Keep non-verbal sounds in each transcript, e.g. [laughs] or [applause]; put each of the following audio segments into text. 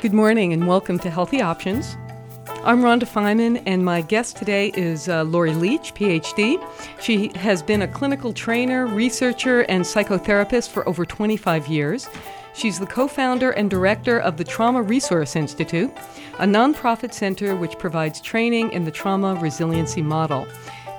Good morning and welcome to Healthy Options. I'm Rhonda Feiman, and my guest today is uh, Laurie Leitch, PhD. She has been a clinical trainer, researcher, and psychotherapist for over 25 years. She's the co founder and director of the Trauma Resource Institute, a nonprofit center which provides training in the trauma resiliency model.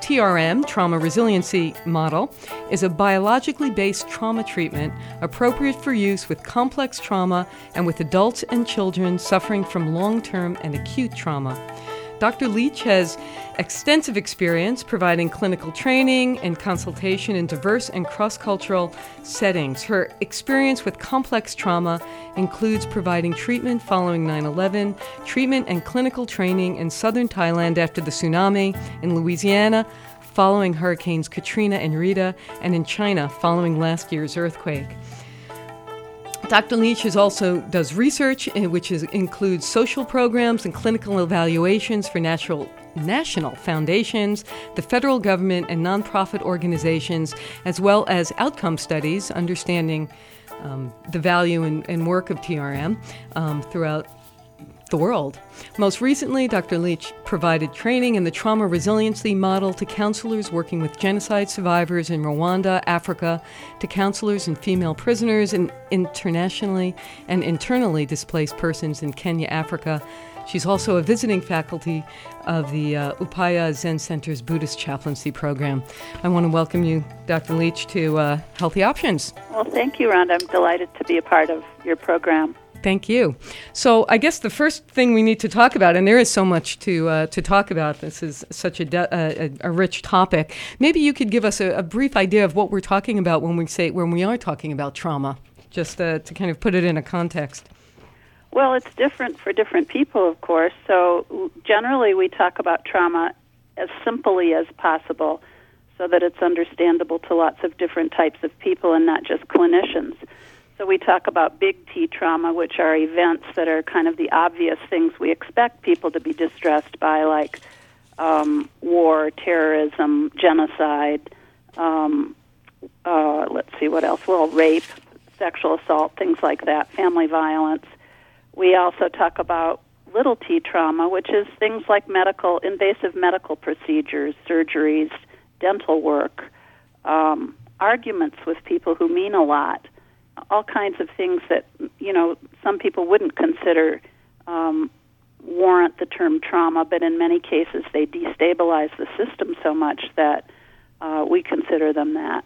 TRM, Trauma Resiliency Model, is a biologically based trauma treatment appropriate for use with complex trauma and with adults and children suffering from long term and acute trauma. Dr. Leitch has extensive experience providing clinical training and consultation in diverse and cross cultural settings. Her experience with complex trauma includes providing treatment following 9 11, treatment and clinical training in southern Thailand after the tsunami, in Louisiana following Hurricanes Katrina and Rita, and in China following last year's earthquake. Dr. Leitch also does research, eh, which is, includes social programs and clinical evaluations for natural national foundations, the federal government, and nonprofit organizations, as well as outcome studies, understanding um, the value and, and, work of TRM um, throughout the world. Most recently, Dr. Leitch provided training in the trauma resiliency model to counselors working with genocide survivors in Rwanda, Africa, to counselors and female prisoners and internationally and internally displaced persons in Kenya, Africa. She's also a visiting faculty of the uh, Upaya Zen Center's Buddhist chaplaincy program. I want to welcome you, Dr. Leitch, to uh, Healthy Options. Well, thank you, Rhonda. I'm delighted to be a part of your program. Thank you. So, I guess the first thing we need to talk about, and there is so much to uh, to talk about. This is such a, de- a, a, rich topic. Maybe you could give us a, a, brief idea of what we're talking about when we say when we are talking about trauma, just uh, to kind of put it in a context. Well, it's different for different people, of course. So, generally, we talk about trauma as simply as possible, so that it's understandable to lots of different types of people and not just clinicians. So we talk about big T trauma, which are events that are kind of the obvious things we expect people to be distressed by, like um, war, terrorism, genocide. Um, uh, let's see what else. Well, rape, sexual assault, things like that, family violence. We also talk about little t trauma, which is things like medical, invasive medical procedures, surgeries, dental work, um, arguments with people who mean a lot all kinds of things that you know some people wouldn't consider um, warrant the term trauma, but in many cases they destabilize the system so much that uh, we consider them that.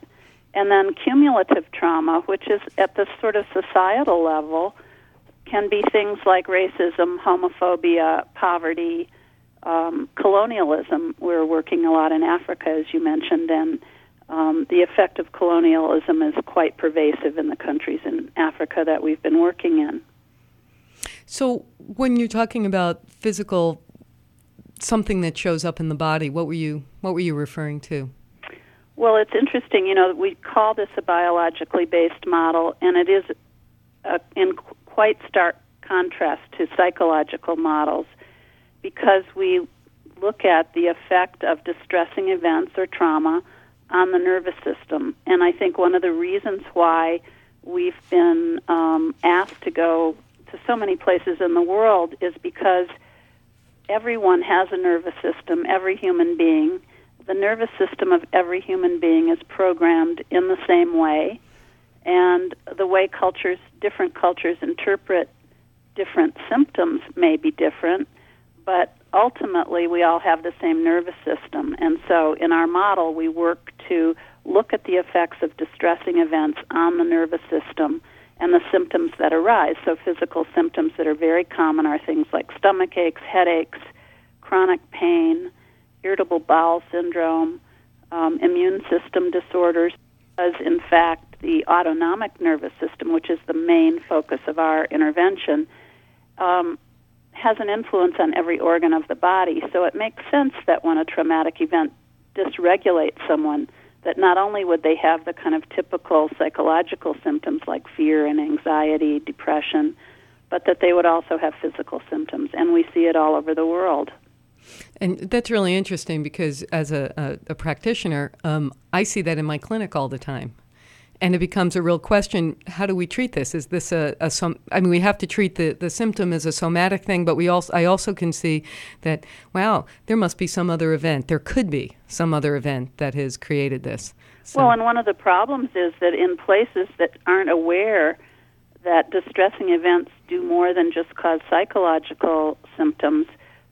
And then cumulative trauma, which is at the sort of societal level, can be things like racism, homophobia, poverty, um, colonialism. We're working a lot in Africa, as you mentioned, and um, the effect of colonialism is quite pervasive in the countries in Africa that we've been working in. So, when you're talking about physical, something that shows up in the body, what were you what were you referring to? Well, it's interesting. You know, we call this a biologically based model, and it is a, in quite stark contrast to psychological models because we look at the effect of distressing events or trauma on the nervous system. And I think one of the reasons why we've been um, asked to go to so many places in the world is because everyone has a nervous system, every human being. The nervous system of every human being is programmed in the same way, and the way cultures, different cultures interpret different symptoms may be different, but ultimately we all have the same nervous system. And so in our model, we work to look at the effects of distressing events on the nervous system and the symptoms that arise. So physical symptoms that are very common are things like stomach aches, headaches, chronic pain, irritable bowel syndrome, um, immune system disorders, because in fact the autonomic nervous system, which is the main focus of our intervention, um, has an influence on every organ of the body. So it makes sense that when a traumatic event dysregulates someone, that not only would they have the kind of typical psychological symptoms like fear and anxiety, depression, but that they would also have physical symptoms. And we see it all over the world. And that's really interesting because as a, a, a practitioner, um, I see that in my clinic all the time. And it becomes a real question how do we treat this is this a, a i mean we have to treat the, the symptom as a somatic thing but we also i also can see that wow there must be some other event there could be some other event that has created this so. well and one of the problems is that in places that aren't aware that distressing events do more than just cause psychological symptoms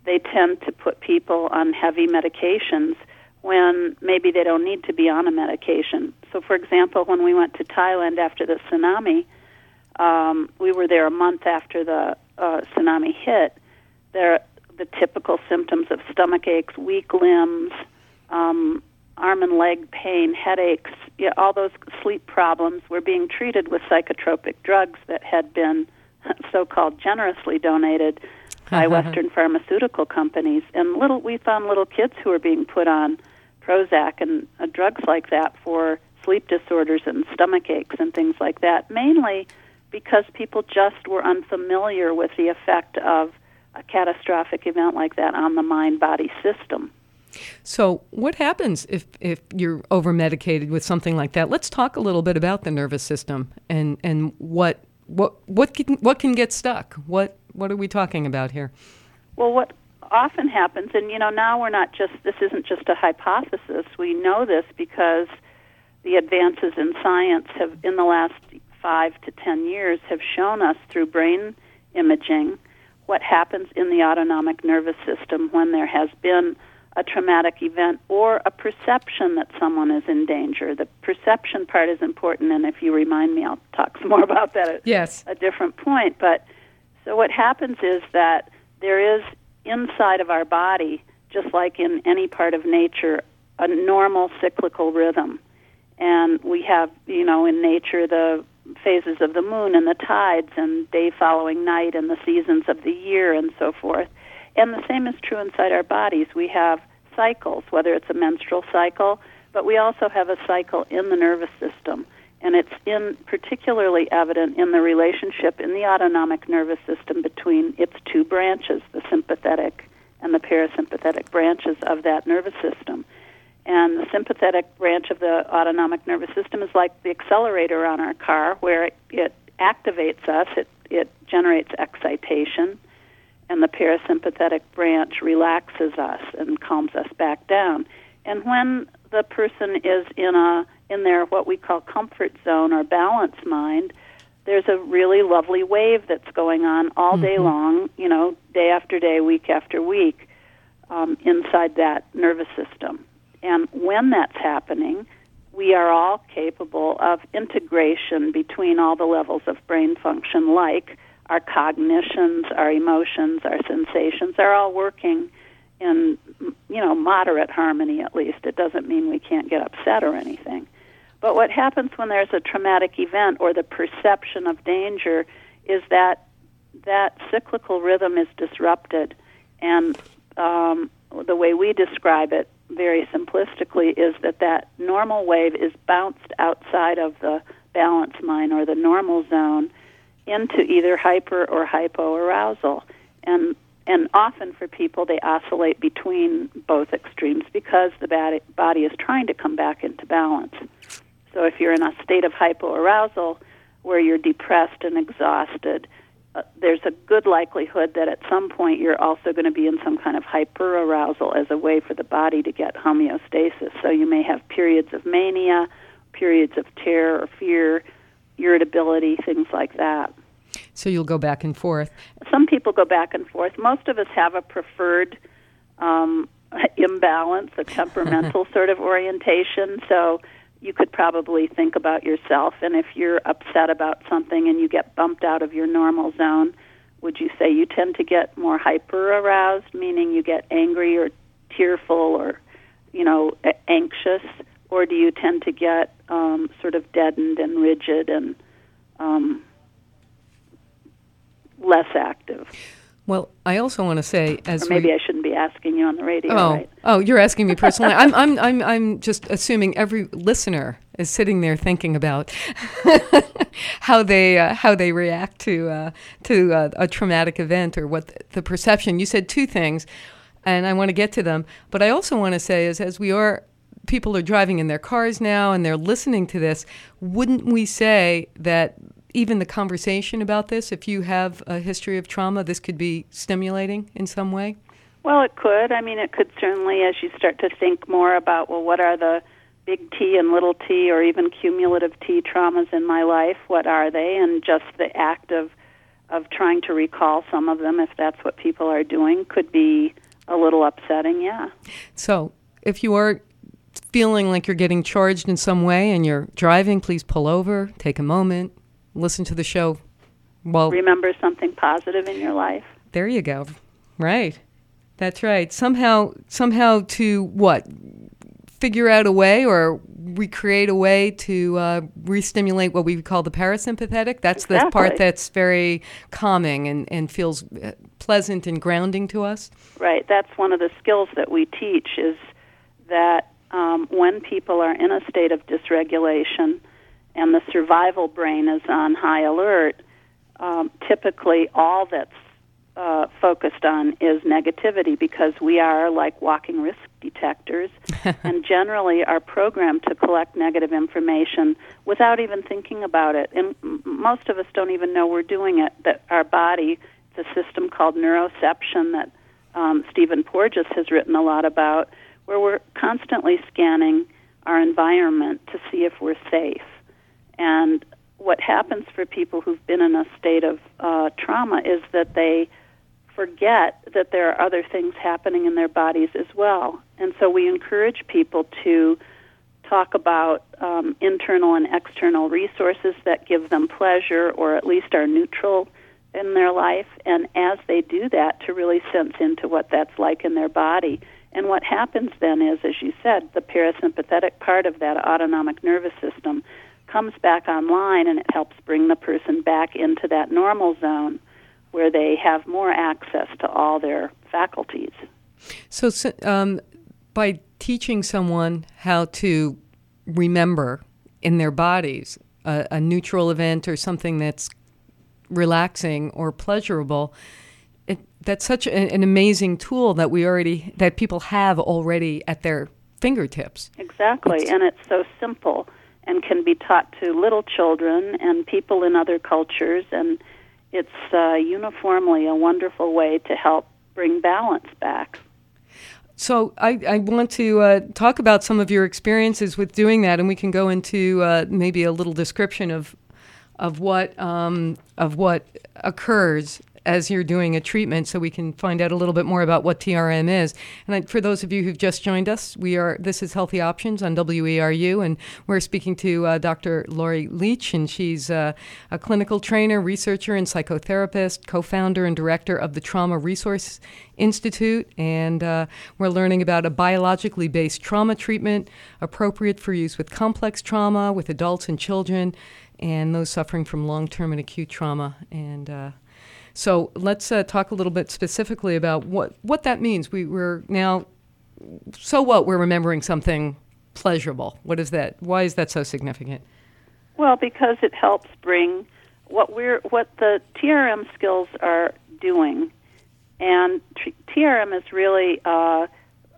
they tend to put people on heavy medications when maybe they don't need to be on a medication. So, for example, when we went to Thailand after the tsunami, um, we were there a month after the uh, tsunami hit. There, the typical symptoms of stomach aches, weak limbs, um, arm and leg pain, headaches, yeah, all those sleep problems were being treated with psychotropic drugs that had been [laughs] so-called generously donated by [laughs] Western pharmaceutical companies. And little, we found little kids who were being put on Prozac and uh, drugs like that for sleep disorders and stomach aches and things like that, mainly because people just were unfamiliar with the effect of a catastrophic event like that on the mind body system. So, what happens if, if you're over medicated with something like that? Let's talk a little bit about the nervous system and, and what what what can what can get stuck? What what are we talking about here? Well, what often happens, and you know, now we're not just, this isn't just a hypothesis. We know this because the advances in science have, in the last five to ten years, have shown us through brain imaging what happens in the autonomic nervous system when there has been a traumatic event or a perception that someone is in danger. The perception part is important, and if you remind me, I'll talk [laughs] some more about that at yes. a different point. But so what happens is that there is inside of our body, just like in any part of nature, a normal cyclical rhythm. And we have, you know, in nature the phases of the moon and the tides and day following night and the seasons of the year and so forth. And the same is true inside our bodies. We have cycles, whether it's a menstrual cycle, but we also have a cycle in the nervous system. And it's in particularly evident in the relationship in the autonomic nervous system between its two branches, the sympathetic and the parasympathetic branches of that nervous system. And the sympathetic branch of the autonomic nervous system is like the accelerator on our car, where it, it activates us, it, it generates excitation, and the parasympathetic branch relaxes us and calms us back down. And when the person is in a in their what we call comfort zone or balance mind, there's a really lovely wave that's going on all day mm-hmm. long, you know, day after day, week after week, um, inside that nervous system. And when that's happening, we are all capable of integration between all the levels of brain function, like our cognitions, our emotions, our sensations are all working in, you know, moderate harmony at least. It doesn't mean we can't get upset or anything. But what happens when there's a traumatic event or the perception of danger is that that cyclical rhythm is disrupted. And um, the way we describe it very simplistically is that that normal wave is bounced outside of the balance mind or the normal zone into either hyper or hypoarousal. And and often for people they oscillate between both extremes because the body is trying to come back into balance. So if you're in a state of hypoarousal where you're depressed and exhausted, uh, there's a good likelihood that at some point you're also going to be in some kind of hyperarousal as a way for the body to get homeostasis. So you may have periods of mania, periods of terror or fear, irritability, things like that. So you'll go back and forth. Some people go back and forth. Most of us have a preferred um, [laughs] imbalance, a temperamental [laughs] sort of orientation. So you could probably think about yourself. And if you're upset about something and you get bumped out of your normal zone, would you say you tend to get more hyper aroused, meaning you get angry or tearful or, you know, anxious? Or do you tend to get um, sort of deadened and rigid and um, less active? Well, I also want to say, as or maybe we, I shouldn't be asking you on the radio. Oh, right? oh, you're asking me personally. [laughs] I'm, I'm, I'm, I'm just assuming every listener is sitting there thinking about [laughs] how they, uh, how they react to, uh, to uh, a traumatic event or what the, the perception. You said two things, and I want to get to them. But I also want to say is, as we are people are driving in their cars now and they're listening to this, wouldn't we say that even the conversation about this, if you have a history of trauma, this could be stimulating in some way? Well, it could. I mean, it could certainly, as you start to think more about, well, what are the big T and little t, or even cumulative T traumas in my life? What are they? And just the act of of trying to recall some of them, if that's what people are doing, could be a little upsetting. Yeah. So, if you are feeling like you're getting charged in some way and you're driving, please pull over, take a moment, listen to the show. Well, remember something positive in your life. There you go. Right. That's right. Somehow, somehow to what? Figure out a way or recreate a way to uh, re-stimulate what we call the parasympathetic. That's exactly. the part that's very calming and, and feels uh, pleasant and grounding to us. Right. That's one of the skills that we teach is that um, when people are in a state of dysregulation and the survival brain is on high alert, um, typically all that's uh, focused on is negativity because we are like walking risk detectors [laughs] and generally are programmed to collect negative information without even thinking about it. And most of us don't even know we're doing it, that our body, the system called neuroception that um, Stephen Porges has written a lot about, where we're constantly scanning our environment to see if we're safe. And what happens for people who've been in a state of uh, trauma is that they forget that there are other things happening in their bodies as well. And so we encourage people to talk about um, internal and external resources that give them pleasure or at least are neutral in their life. And as they do that, to really sense into what that's like in their body. And what happens then is, as you said, the parasympathetic part of that autonomic nervous system comes back online and it helps bring the person back into that normal zone where they have more access to all their faculties. So, um, by teaching someone how to remember in their bodies a, a neutral event or something that's relaxing or pleasurable, it, that's such a, an amazing tool that we already that people have already at their fingertips. Exactly, it's, and it's so simple and can be taught to little children and people in other cultures and it's uh, uniformly a wonderful way to help bring balance back. So I, I want to uh, talk about some of your experiences with doing that, and we can go into uh, maybe a little description of of what um, of what occurs as you're doing a treatment so we can find out a little bit more about what TRM is. And for those of you who've just joined us, we are this is Healthy Options on WERU, and we're speaking to uh, Dr. Laurie Leitch, and she's uh, a clinical trainer, researcher, and psychotherapist, co-founder and director of the Trauma Resource Institute, and uh, we're learning about a biologically based trauma treatment appropriate for use with complex trauma, with adults and children, and those suffering from long-term and acute trauma, and uh, so let's uh, talk a little bit specifically about what, what that means. We, we're now, so what? We're remembering something pleasurable. What is that? Why is that so significant? Well, because it helps bring what we're what the TRM skills are doing, and TRM is really uh,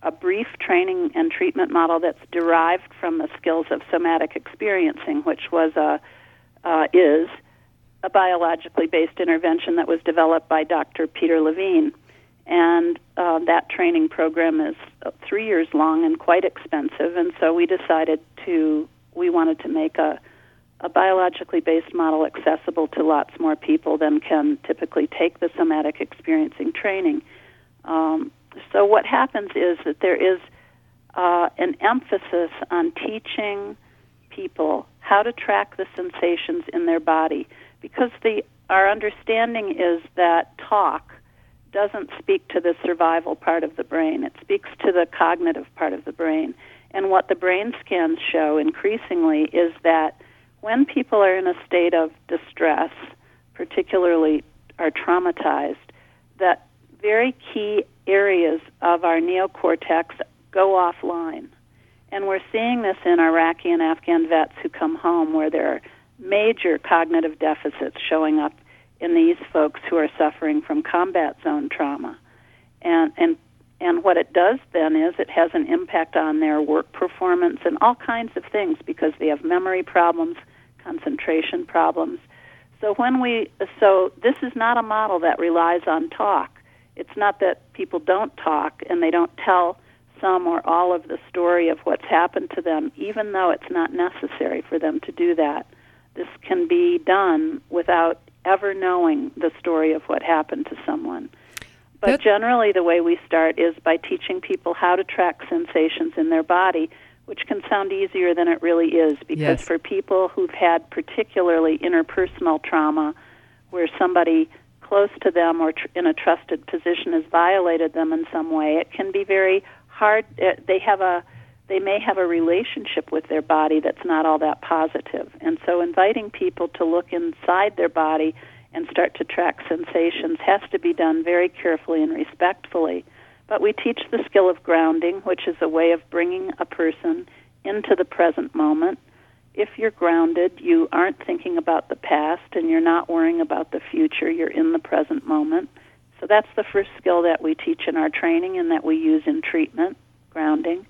a brief training and treatment model that's derived from the skills of somatic experiencing, which was a uh, is a biologically based intervention that was developed by Dr. Peter Levine. And uh, that training program is uh, three years long and quite expensive. And so we decided to, we wanted to make a, a biologically based model accessible to lots more people than can typically take the somatic experiencing training. Um, so what happens is that there is uh, an emphasis on teaching people how to track the sensations in their body because the our understanding is that talk doesn't speak to the survival part of the brain. It speaks to the cognitive part of the brain. And what the brain scans show increasingly is that when people are in a state of distress, particularly are traumatized, that very key areas of our neocortex go offline. And we're seeing this in Iraqi and Afghan vets who come home where they're major cognitive deficits showing up in these folks who are suffering from combat zone trauma. And, and, And what it does then is it has an impact on their work performance and all kinds of things because they have memory problems, concentration problems. So when we so this is not a model that relies on talk. It's not that people don't talk and they don't tell some or all of the story of what's happened to them even though it's not necessary for them to do that. This can be done without ever knowing the story of what happened to someone. But That- generally, the way we start is by teaching people how to track sensations in their body, which can sound easier than it really is because Yes. for people who've had particularly interpersonal trauma, where somebody close to them or tr- in a trusted position has violated them in some way, it can be very hard. Uh, they have a they may have a relationship with their body that's not all that positive. And so inviting people to look inside their body and start to track sensations has to be done very carefully and respectfully. But we teach the skill of grounding, which is a way of bringing a person into the present moment. If you're grounded, you aren't thinking about the past and you're not worrying about the future. You're in the present moment. So that's the first skill that we teach in our training and that we use in treatment, grounding.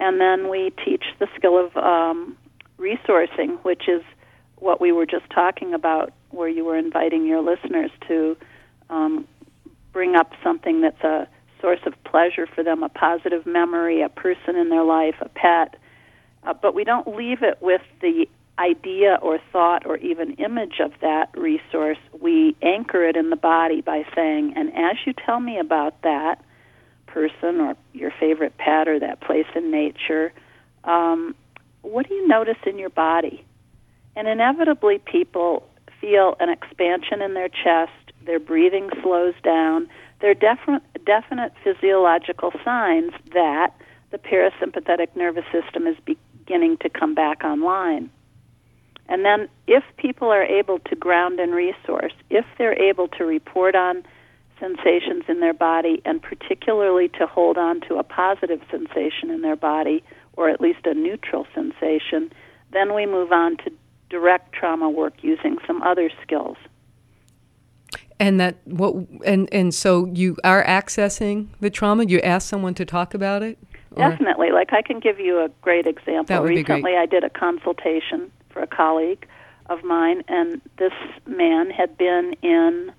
And then we teach the skill of um, resourcing, which is what we were just talking about, where you were inviting your listeners to um, bring up something that's a source of pleasure for them, a positive memory, a person in their life, a pet. Uh, but we don't leave it with the idea or thought or even image of that resource. We anchor it in the body by saying, and as you tell me about that person or your favorite pet or that place in nature, um, what do you notice in your body? And inevitably, people feel an expansion in their chest, their breathing slows down. There are definite, definite physiological signs that the parasympathetic nervous system is beginning to come back online. And then, if people are able to ground and resource, if they're able to report on sensations in their body, and particularly to hold on to a positive sensation in their body, or at least a neutral sensation, then we move on to direct trauma work using some other skills. And that what and and so you are accessing the trauma. You ask someone to talk about it. Or- Definitely. Like I can give you a great example. That would be great. Recently, I did a consultation for a colleague of mine, and this man had been in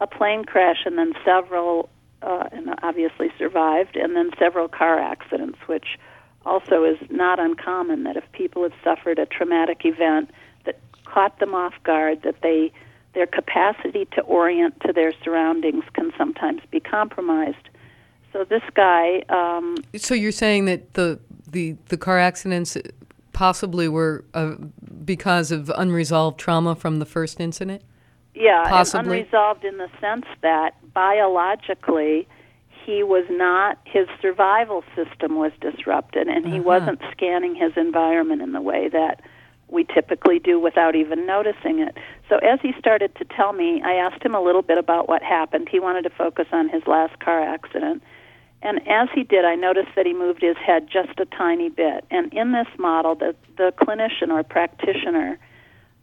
a plane crash and then several, uh, and obviously survived, and then several car accidents, which also is not uncommon that if people have suffered a traumatic event that caught them off guard, that they their capacity to orient to their surroundings can sometimes be compromised. So this guy um, So you're saying that the the the car accidents possibly were uh, because of unresolved trauma from the first incident. Yeah, and Possibly. unresolved in the sense that biologically he was not his survival system was disrupted and he Uh-huh. wasn't scanning his environment in the way that we typically do without even noticing it. So as he started to tell me, I asked him a little bit about what happened. He wanted to focus on his last car accident. And as he did, I noticed that he moved his head just a tiny bit. And in this model, the, the clinician or practitioner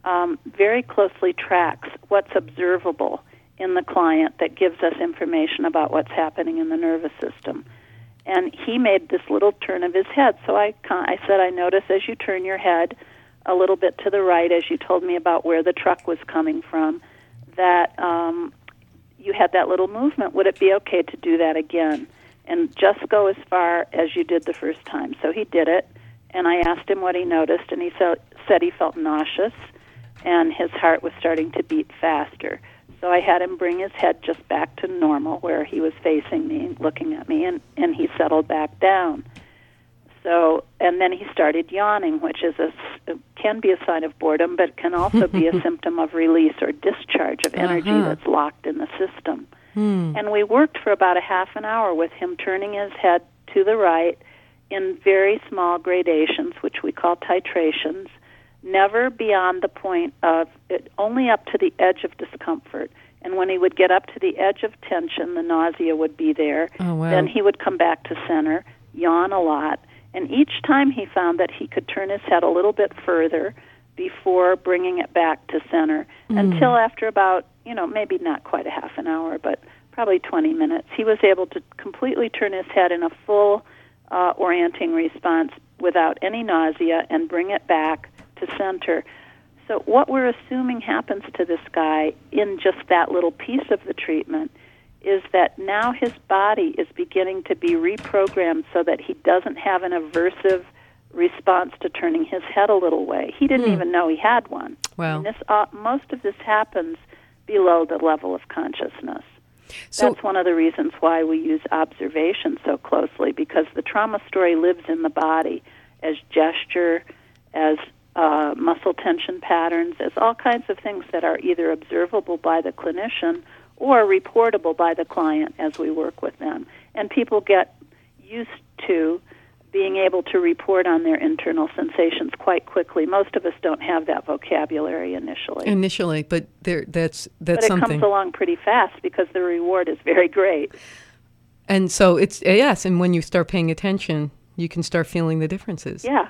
um, very closely tracks what's observable in the client that gives us information about what's happening in the nervous system. And he made this little turn of his head. So I, I said, I notice as you turn your head a little bit to the right, as you told me about where the truck was coming from, that um, you had that little movement. Would it be okay to do that again? And just go as far as you did the first time. So he did it, and I asked him what he noticed, and he sa- said he felt nauseous and his heart was starting to beat faster. So I had him bring his head just back to normal, where he was facing me, looking at me, and, and he settled back down. So, and then he started yawning, which is a, can be a sign of boredom, but can also be a [laughs] symptom of release or discharge of energy Uh-huh. that's locked in the system. Hmm. And we worked for about a half an hour with him turning his head to the right in very small gradations, which we call titrations, never beyond the point of it, only up to the edge of discomfort. And when he would get up to the edge of tension, the nausea would be there. Oh wow. Then he would come back to center, yawn a lot, and each time he found that he could turn his head a little bit further before bringing it back to center Hmm. until after about, you know, maybe not quite a half an hour, but probably 20 minutes. He was able to completely turn his head in a full uh, orienting response without any nausea and bring it back to center. So, what we're assuming happens to this guy in just that little piece of the treatment is that now his body is beginning to be reprogrammed so that he doesn't have an aversive response to turning his head a little way. He didn't mm. even know he had one. And this, uh, most of this happens below the level of consciousness. So, That's one of the reasons why we use observation so closely because the trauma story lives in the body as gesture, as uh, muscle tension patterns, as all kinds of things that are either observable by the clinician or reportable by the client as we work with them. And people get used to being able to report on their internal sensations quite quickly. Most of us don't have that vocabulary initially. Initially, but there, that's that's but it something. comes along pretty fast because the reward is very great. And so it's yes, and when you start paying attention, you can start feeling the differences. Yeah.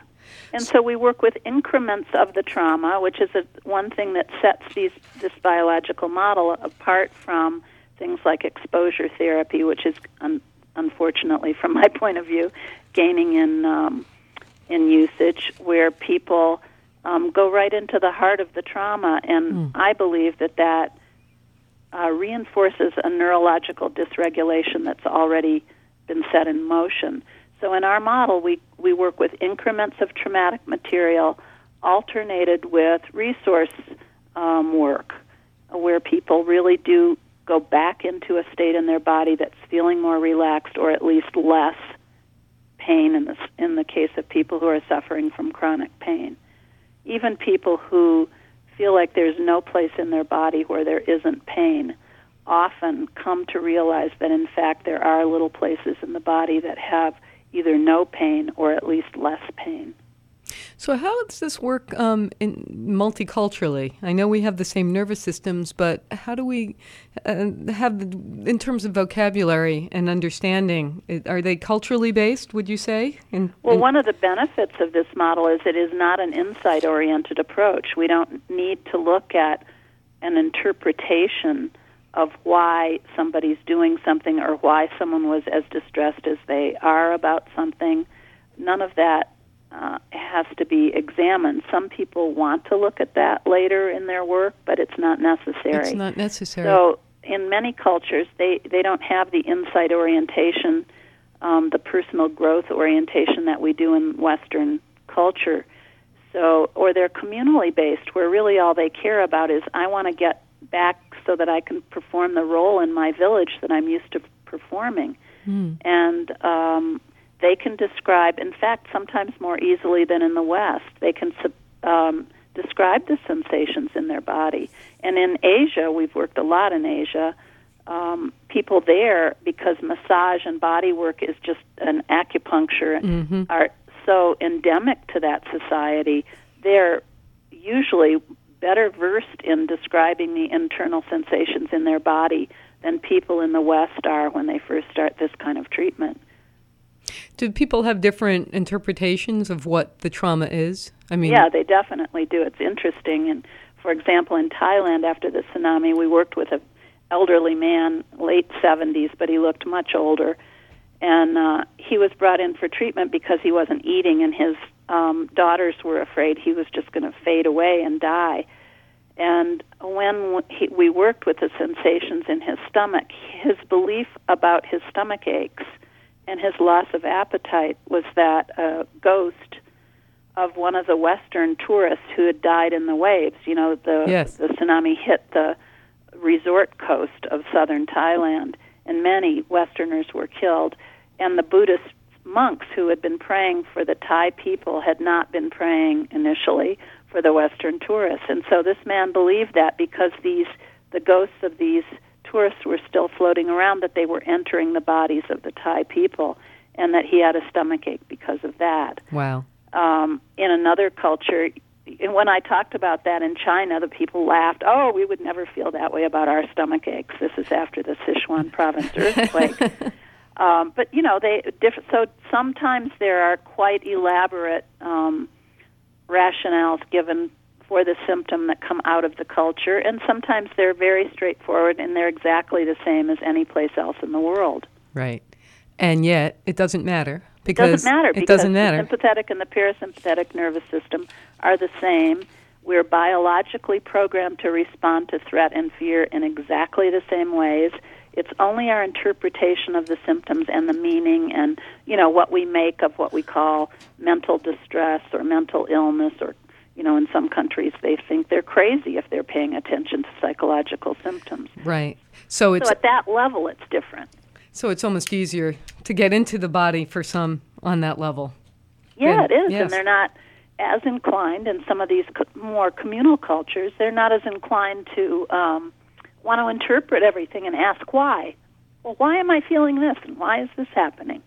And so we work with increments of the trauma, which is a, one thing that sets these, this biological model apart from things like exposure therapy, which is un, unfortunately, from my [laughs] point of view, gaining in um, in usage, where people um, go right into the heart of the trauma, and mm. I believe that that uh, reinforces a neurological dysregulation that's already been set in motion. So in our model, we, we work with increments of traumatic material alternated with resource um, work, where people really do go back into a state in their body that's feeling more relaxed or at least less pain in the, in the case of people who are suffering from chronic pain. Even people who feel like there's no place in their body where there isn't pain often come to realize that in fact there are little places in the body that have either no pain or at least less pain. So, how does this work um, in, multiculturally? I know we have the same nervous systems, but how do we uh, have, the, in terms of vocabulary and understanding, are they culturally based, would you say? In, well, in one of the benefits of this model is it is not an insight oriented approach. We don't need to look at an interpretation of why somebody's doing something or why someone was as distressed as they are about something. None of that uh, has to be examined. Some people want to look at that later in their work, but it's not necessary. It's not necessary. So, in many cultures, they, they don't have the insight orientation, um, the personal growth orientation that we do in Western culture. So, or they're communally based, where really all they care about is I want to get back so that I can perform the role in my village that I'm used to performing. Mm. And um, they can describe, in fact, sometimes more easily than in the West, they can um, describe the sensations in their body. And in Asia, we've worked a lot in Asia. Um, people there, because massage and body work is just an acupuncture, mm-hmm. are so endemic to that society. They're usually better versed in describing the internal sensations in their body than people in the West are when they first start this kind of treatment. Do people have different interpretations of what the trauma is? I mean, yeah, they definitely do. It's interesting. And for example, in Thailand after the tsunami, we worked with an elderly man, late 70s, but he looked much older. And uh, he was brought in for treatment because he wasn't eating, and his um, daughters were afraid he was just going to fade away and die. And when he, we worked with the sensations in his stomach, his belief about his stomach aches and his loss of appetite was that a ghost of one of the Western tourists who had died in the waves. You know, the yes. the tsunami hit the resort coast of southern Thailand, and many Westerners were killed. And the Buddhist monks who had been praying for the Thai people had not been praying initially for the Western tourists. And so this man believed that because these the ghosts of these tourists were still floating around, that they were entering the bodies of the Thai people, and that he had a stomach ache because of that. Wow. Um, in another culture, and when I talked about that in China, the people laughed. Oh, we would never feel that way about our stomach aches. This is after the Sichuan province earthquake. [laughs] um, but you know, they different. So sometimes there are quite elaborate um, rationales given for the symptom that come out of the culture, and sometimes they're very straightforward and they're exactly the same as any place else in the world. Right. And yet, it doesn't matter because it doesn't matter. It doesn't matter. The sympathetic and the parasympathetic nervous system are the same. We're biologically programmed to respond to threat and fear in exactly the same ways. It's only our interpretation of the symptoms and the meaning and, you know, what we make of what we call mental distress or mental illness or you know, in some countries they think they're crazy if they're paying attention to psychological symptoms. Right. So it's So at that level it's different. So it's almost easier to get into the body for some on that level. Yeah, And- it is, yes. and they're not as inclined in some of these co- more communal cultures. They're not as inclined to um, want to interpret everything and ask why. Well, why am I feeling this, and why is this happening?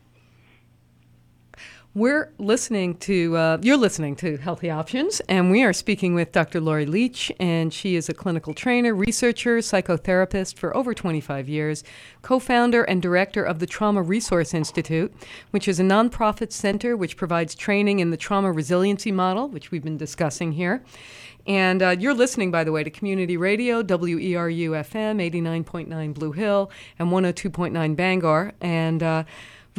We're listening to, uh, you're listening to Healthy Options, and we are speaking with Dr. Laurie Leitch, and she is a clinical trainer, researcher, psychotherapist for over 25 years, co founder and director of the Trauma Resource Institute, which is a nonprofit center which provides training in the trauma resiliency model, which we've been discussing here. And uh, you're listening, by the way, to Community Radio, WERU FM, 89.9 Blue Hill, and 102.9 Bangor. And uh,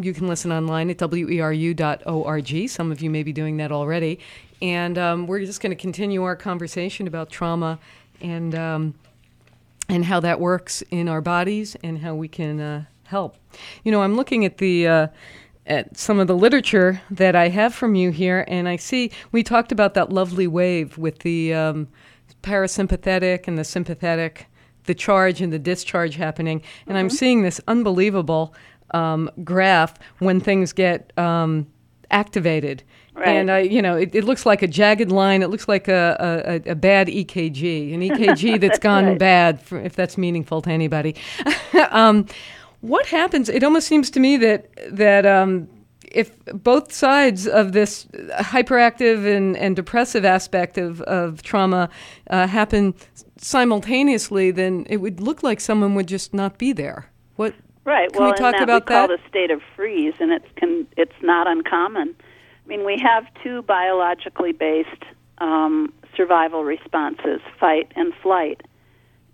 you can listen online at weru.org. Some of you may be doing that already. And um, we're just going to continue our conversation about trauma and, um, and how that works in our bodies and how we can uh, help. You know, I'm looking at the. At some of the literature that I have from you here, and I see we talked about that lovely wave with the um, parasympathetic and the sympathetic, the charge and the discharge happening, and I'm seeing this unbelievable um, graph when things get um, activated. Right. And I, you know, it, it looks like a jagged line. It looks like a, a, a bad EKG, an EKG [laughs] that's gone right. bad, for, if that's meaningful to anybody. [laughs] what happens? It almost seems to me that that um, if both sides of this hyperactive and, and depressive aspect of, of trauma uh, happen simultaneously, then it would look like someone would just not be there. What? Right. Can well, we talk that about we call that? the state of freeze, and it's can it's not uncommon. I mean, we have two biologically based um, survival responses: fight and flight,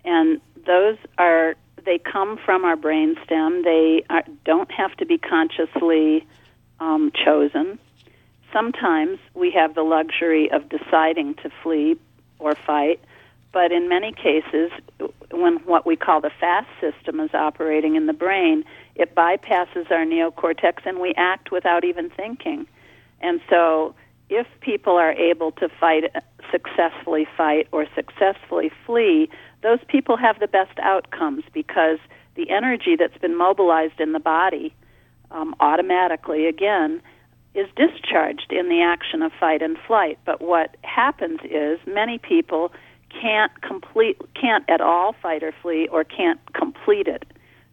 and those are they come from our brainstem. They are, don't have to be consciously um, chosen. Sometimes we have the luxury of deciding to flee or fight, but in many cases, when what we call the fast system is operating in the brain, it bypasses our neocortex and we act without even thinking. And so, if people are able to fight, successfully fight, or successfully flee, those people have the best outcomes because the energy that's been mobilized in the body um, automatically, again, is discharged in the action of fight and flight. But what happens is many people can't complete, can't at all fight or flee, or can't complete it.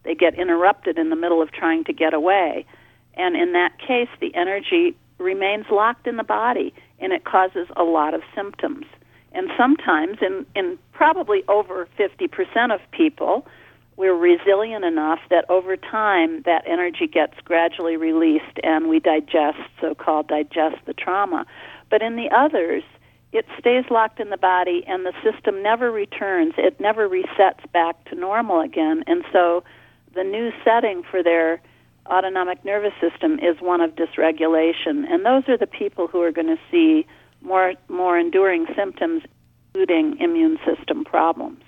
They get interrupted in the middle of trying to get away, and in that case, the energy remains locked in the body, and it causes a lot of symptoms. And sometimes, in in probably over fifty percent of people, we're resilient enough that over time that energy gets gradually released and we digest, so called digest the trauma. But in the others, it stays locked in the body and the system never returns. It never resets back to normal again. And so the new setting for their autonomic nervous system is one of dysregulation. And those are the people who are going to see more more enduring symptoms including immune system problems.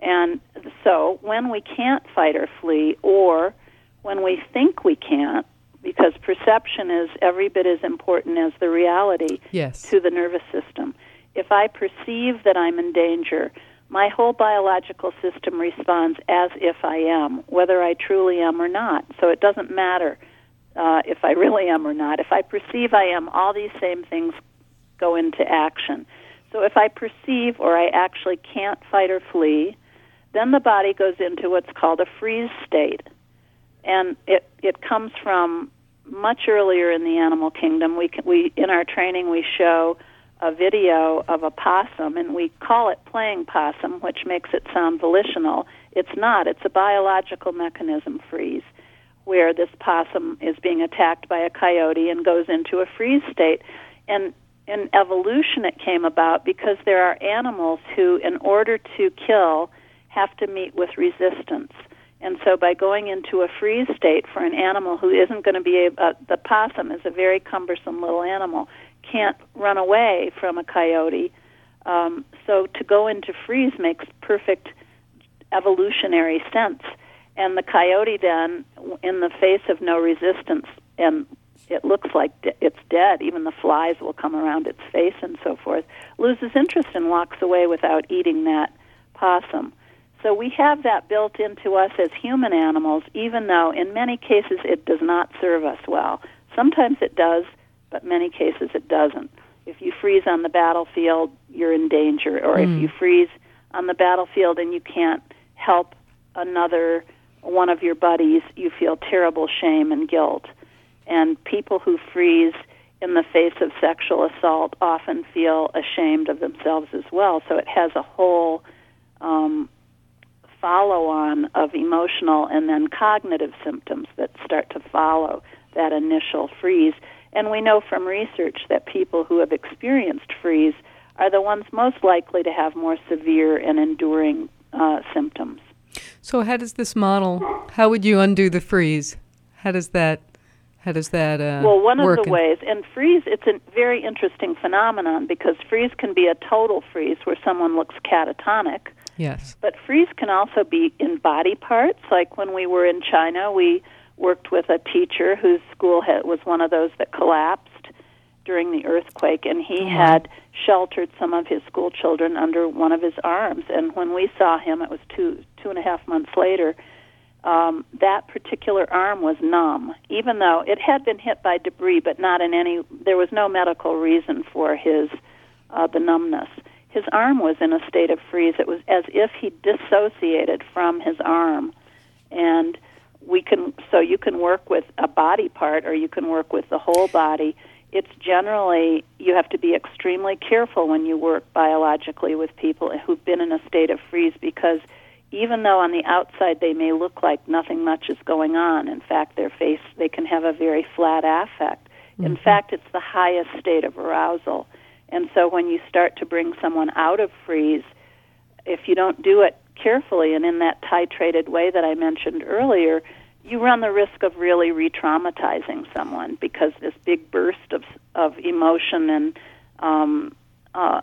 And so when we can't fight or flee, or when we think we can't, because perception is every bit as important as the reality Yes. to the nervous system. If I perceive that I'm in danger, my whole biological system responds as if I am, whether I truly am or not. So it doesn't matter uh, if I really am or not. If I perceive I am, all these same things go into action. So if I perceive or I actually can't fight or flee, then the body goes into what's called a freeze state. And it, it comes from much earlier in the animal kingdom. We, can, we in our training we show a video of a possum, and we call it playing possum, which makes it sound volitional. It's not. It's a biological mechanism freeze, where this possum is being attacked by a coyote and goes into a freeze state. And in evolution it came about because there are animals who, in order to kill, have to meet with resistance. And so, by going into a freeze state for an animal who isn't going to be able, uh, the possum is a very cumbersome little animal, can't run away from a coyote. Um, so, to go into freeze makes perfect evolutionary sense. And the coyote then, in the face of no resistance, and it looks like it's dead, even the flies will come around its face and so forth, loses interest and walks away without eating that possum. So we have that built into us as human animals, even though in many cases it does not serve us well. Sometimes it does, but many cases it doesn't. If you freeze on the battlefield, you're in danger, or mm. if you freeze on the battlefield and you can't help another one of your buddies, you feel terrible shame and guilt. And people who freeze in the face of sexual assault often feel ashamed of themselves as well. So it has a whole um, follow on of emotional and then cognitive symptoms that start to follow that initial freeze. And we know from research that people who have experienced freeze are the ones most likely to have more severe and enduring uh, symptoms. So, how does this model? How would you undo the freeze? How does that? How does that uh, well, one of the ways, and freeze, it's a very interesting phenomenon because freeze can be a total freeze where someone looks catatonic, Yes. But freeze can also be in body parts. Like when we were in China, we worked with a teacher whose school had, was one of those that collapsed during the earthquake, and he oh. had sheltered some of his school children under one of his arms. And when we saw him, it was two two and a half months later. Um, that particular arm was numb, even though it had been hit by debris, but not in any. There was no medical reason for his uh, the numbness his arm was in a state of freeze. It was as if he dissociated from his arm. And we can so you can work with a body part or you can work with the whole body. It's generally you have to be extremely careful when you work biologically with people who've been in a state of freeze because even though on the outside they may look like nothing much is going on, in fact their face they can have a very flat affect. Mm-hmm. In fact, it's the highest state of arousal and so when you start to bring someone out of freeze, if you don't do it carefully and in that titrated way that I mentioned earlier, you run the risk of really re traumatizing someone because this big burst of, of emotion and um, uh,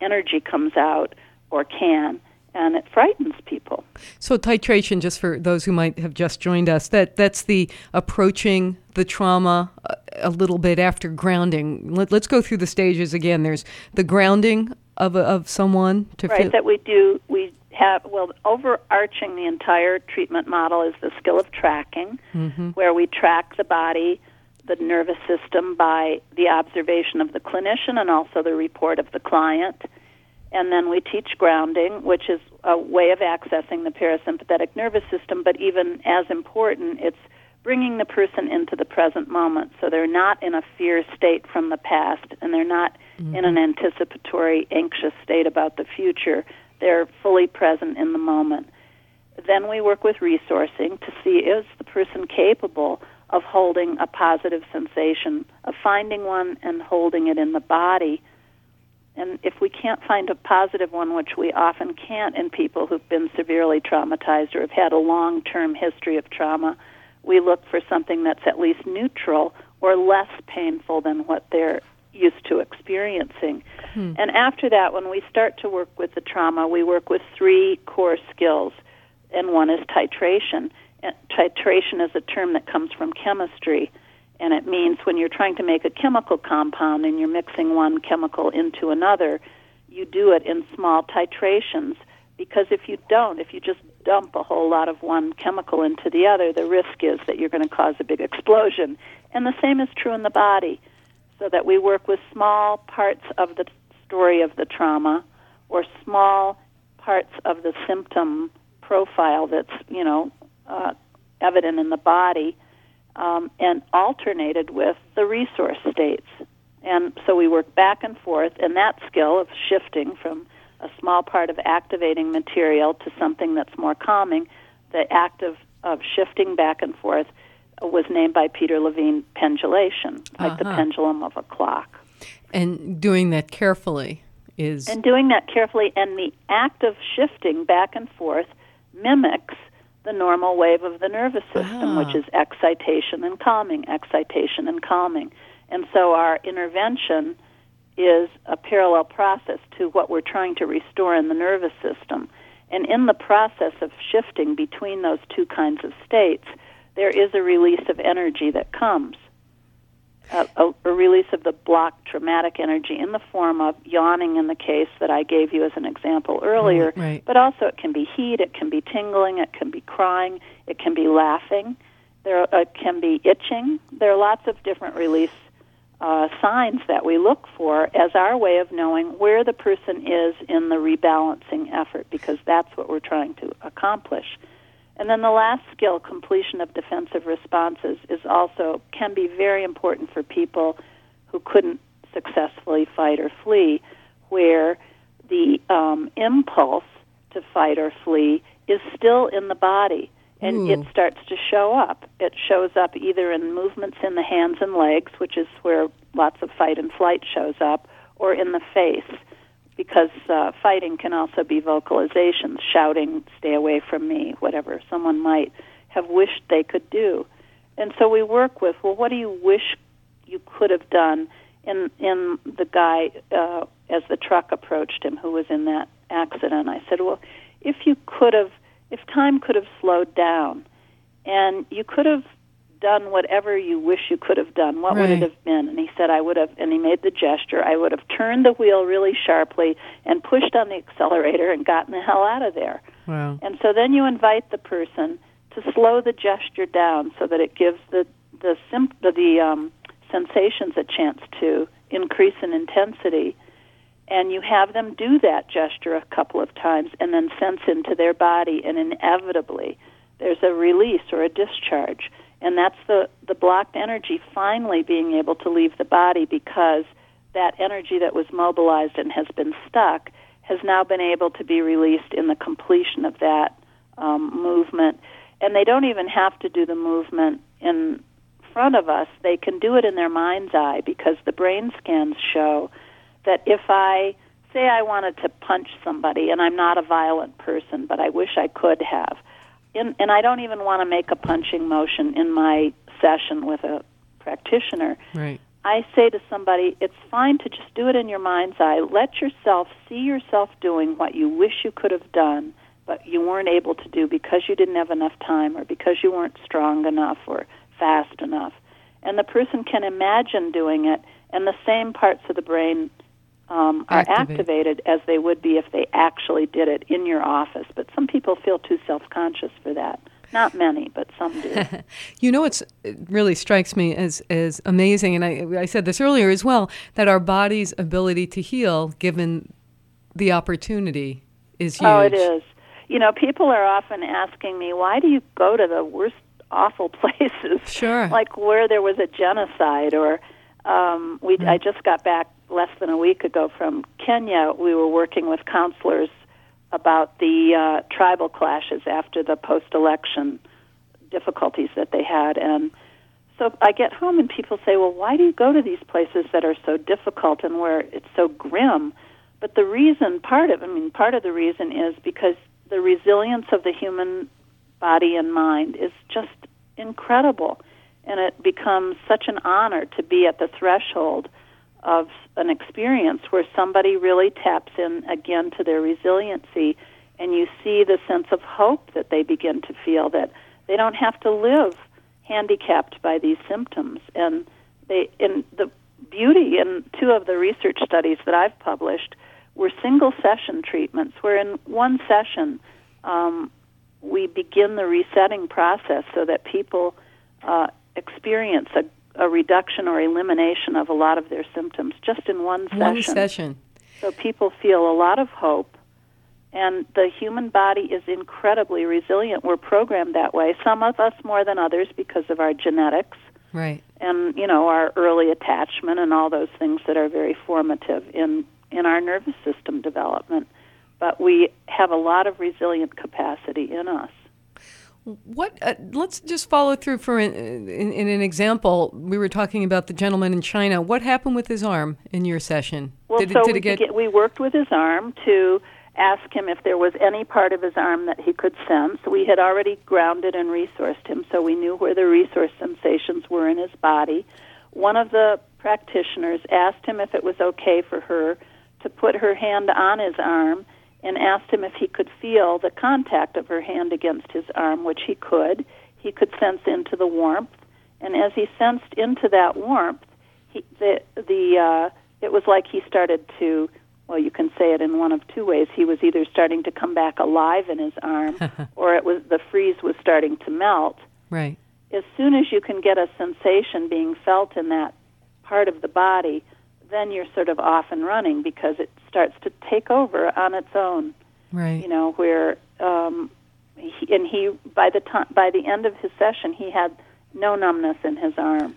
energy comes out or can and it frightens people. So titration, just for those who might have just joined us, that that's the approaching the trauma a, a little bit after grounding. Let, us go through the stages again. There's the grounding of a, of someone to right that we do. We have well overarching the entire treatment model is the skill of tracking, mm-hmm. where we track the body. The nervous system by the observation of the clinician and also the report of the client and then we teach grounding, which is a way of accessing the parasympathetic nervous system, but even as important, it's bringing the person into the present moment so they're not in a fear state from the past and they're not mm-hmm. in an anticipatory, anxious state about the future. They're fully present in the moment. Then we work with resourcing to see is the person capable of holding a positive sensation, of finding one and holding it in the body and if we can't find a positive one, which we often can't in people who've been severely traumatized or have had a long term history of trauma, we look for something that's at least neutral or less painful than what they're used to experiencing. Hmm. And after that, when we start to work with the trauma, we work with three core skills, and one is titration. And titration is a term that comes from chemistry and it means when you're trying to make a chemical compound and you're mixing one chemical into another, you do it in small titrations because if you don't, if you just dump a whole lot of one chemical into the other, the risk is that you're going to cause a big explosion. And the same is true in the body, so that we work with small parts of the story of the trauma or small parts of the symptom profile that's, you know, uh, evident in the body um, and alternated with the resource states. And so we work back and forth, and that skill of shifting from a small part of activating material to something that's more calming, the act of, of shifting back and forth was named by Peter Levine pendulation, like uh-huh. the pendulum of a clock. And doing that carefully is. And doing that carefully, and the act of shifting back and forth mimics the normal wave of the nervous system, Ah. which is excitation and calming, excitation and calming. And so our intervention is a parallel process to what we're trying to restore in the nervous system. And in the process of shifting between those two kinds of states, there is a release of energy that comes. A, a, a release of the blocked traumatic energy in the form of yawning in the case that I gave you as an example earlier. Right, right. But also, it can be heat, it can be tingling, it can be crying, it can be laughing, there uh, can be itching. There are lots of different release uh, signs that we look for as our way of knowing where the person is in the rebalancing effort, because that's what we're trying to accomplish. And then the last skill, completion of defensive responses, is also can be very important for people who couldn't successfully fight or flee, where the um, impulse to fight or flee is still in the body and Ooh. it starts to show up. It shows up either in movements in the hands and legs, which is where lots of fight and flight shows up, or in the face, because uh, fighting can also be vocalizations, shouting, stay away from me, whatever someone might have wished they could do. And so we work with, well, what do you wish you could have done in in the guy uh, as the truck approached him who was in that accident? I said, well, if you could have, if time could have slowed down, and you could have done whatever you wish you could have done, what would it have been? And he said, I would have, and he made the gesture, I would have turned the wheel really sharply and pushed on the accelerator and gotten the hell out of there. Wow. And so then you invite the person to slow the gesture down so that it gives the the sim- the, the um, sensations a chance to increase in intensity. And you have them do that gesture a couple of times and then sense into their body, and inevitably there's a release or a discharge. And that's the, the blocked energy finally being able to leave the body because that energy that was mobilized and has been stuck has now been able to be released in the completion of that um, movement. And they don't even have to do the movement in front of us, they can do it in their mind's eye because the brain scans show that if I say I wanted to punch somebody and I'm not a violent person, but I wish I could have, in, and I don't even want to make a punching motion in my session with a practitioner, Right. I say to somebody, it's fine to just do it in your mind's eye. Let yourself see yourself doing what you wish you could have done, but you weren't able to do because you didn't have enough time or because you weren't strong enough or fast enough. And the person can imagine doing it, and the same parts of the brain um, are Activate. activated as they would be if they actually did it in your office. But some people feel too self conscious for that. Not many, but some do. [laughs] You know, it's, it really strikes me as, as amazing, and I, I said this earlier as well, that our body's ability to heal, given the opportunity, is huge. Oh, it is. You know, people are often asking me, why do you go to the worst, awful [laughs] places? Sure. Like where there was a genocide, or um, we. I just got back less than a week ago from Kenya. We were working with counselors about the uh, tribal clashes after the post-election difficulties that they had, and so I get home and people say, "Well, why do you go to these places that are so difficult and where it's so grim?" But the reason, part of, I mean, part of the reason is because the resilience of the human body and mind is just incredible, and it becomes such an honor to be at the threshold of an experience where somebody really taps in again to their resiliency, and you see the sense of hope that they begin to feel that they don't have to live handicapped by these symptoms, and they in the beauty in two of the research studies that I've published were single session treatments, where in one session um, we begin the resetting process so that people uh, experience a, a reduction or elimination of a lot of their symptoms just in one session. One session. So people feel a lot of hope, and the human body is incredibly resilient. We're programmed that way. Some of us more than others because of our genetics Right. and you know our early attachment and all those things that are very formative in in our nervous system development. But we have a lot of resilient capacity in us. What? Uh, let's just follow through for in, in, in, an example. We were talking about the gentleman in China. What happened with his arm in your session? Well, did, so did we, get... we worked with his arm to ask him if there was any part of his arm that he could sense. We had already grounded and resourced him, so we knew where the resource sensations were in his body. One of the practitioners asked him if it was okay for her to put her hand on his arm and asked him if he could feel the contact of her hand against his arm, which he could. He could sense into the warmth, and as he sensed into that warmth, he, the the uh, it was like he started to. Well, you can say it in one of two ways. He was either starting to come back alive in his arm, [laughs] or it was the freeze was starting to melt. Right. As soon as you can get a sensation being felt in that part of the body, then you're sort of off and running because it starts to take over on its own. Right. You know where, um, he, and he by the time by the end of his session he had no numbness in his arm.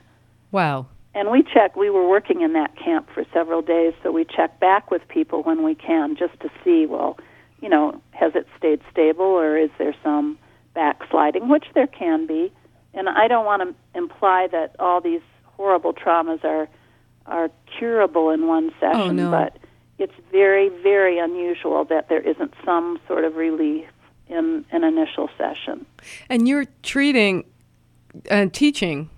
Wow. And we check. We were working in that camp for several days, so we check back with people when we can just to see. Well, you know, has it stayed stable or is there some backsliding, which there can be. And I don't want to imply that all these horrible traumas are are curable in one session, oh, no. but it's very, very unusual that there isn't some sort of relief in an initial session. And you're treating and teaching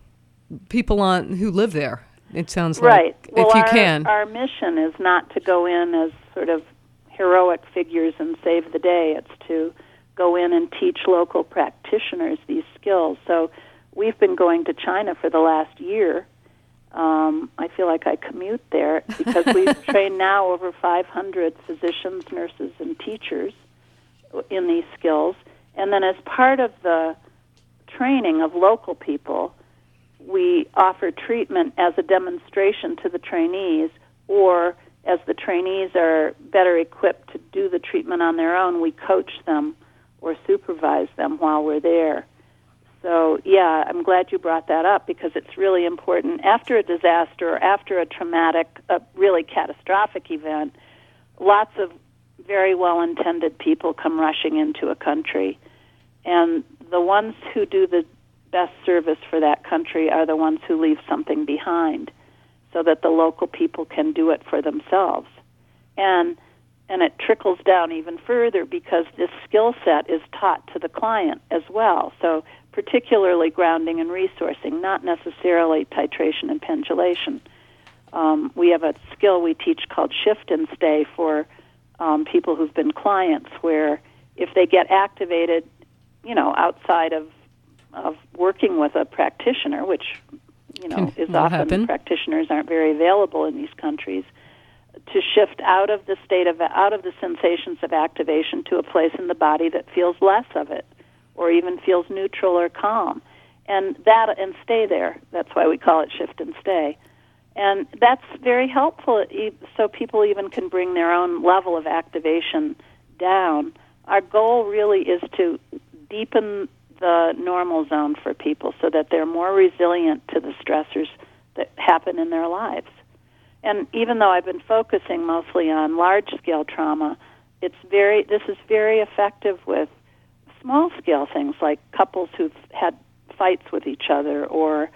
people on who live there. It sounds like right. Well, if you our, can. Our mission is not to go in as sort of heroic figures and save the day. It's to go in and teach local practitioners these skills. So we've been going to China for the last year um, I feel like I commute there because we've [laughs] trained now over 500 physicians, nurses, and teachers in these skills. And then, as part of the training of local people, we offer treatment as a demonstration to the trainees, or as the trainees are better equipped to do the treatment on their own, we coach them or supervise them while we're there. So, yeah, I'm glad you brought that up because it's really important. After a disaster or after a traumatic, a really catastrophic event, lots of very well intended people come rushing into a country. And the ones who do the best service for that country are the ones who leave something behind so that the local people can do it for themselves. And and it trickles down even further because this skill set is taught to the client as well. So particularly grounding and resourcing, not necessarily titration and pendulation. Um, we have a skill we teach called shift and stay for um, people who've been clients, where if they get activated, you know, outside of of working with a practitioner, which you know Can, is often happen. practitioners aren't very available in these countries, to shift out of the state of out of the sensations of activation to a place in the body that feels less of it or even feels neutral or calm. And that and stay there. That's why we call it shift and stay. And that's very helpful so people even can bring their own level of activation down. Our goal really is to deepen the normal zone for people so that they're more resilient to the stressors that happen in their lives. And even though I've been focusing mostly on large scale trauma, it's very this is very effective with small scale things like couples who've had fights with each other, or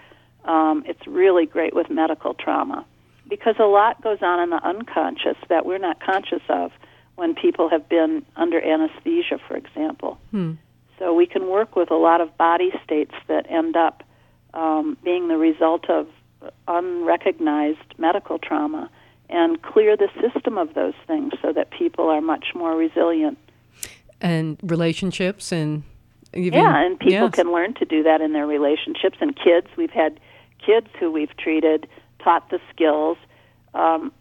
um, it's really great with medical trauma because a lot goes on in the unconscious that we're not conscious of when people have been under anesthesia, for example. Hmm. So we can work with a lot of body states that end up um, being the result of unrecognized medical trauma and clear the system of those things so that people are much more resilient and relationships and even, yeah, and people yes. can learn to do that in their relationships. And kids, we've had kids who we've treated, taught the skills, um,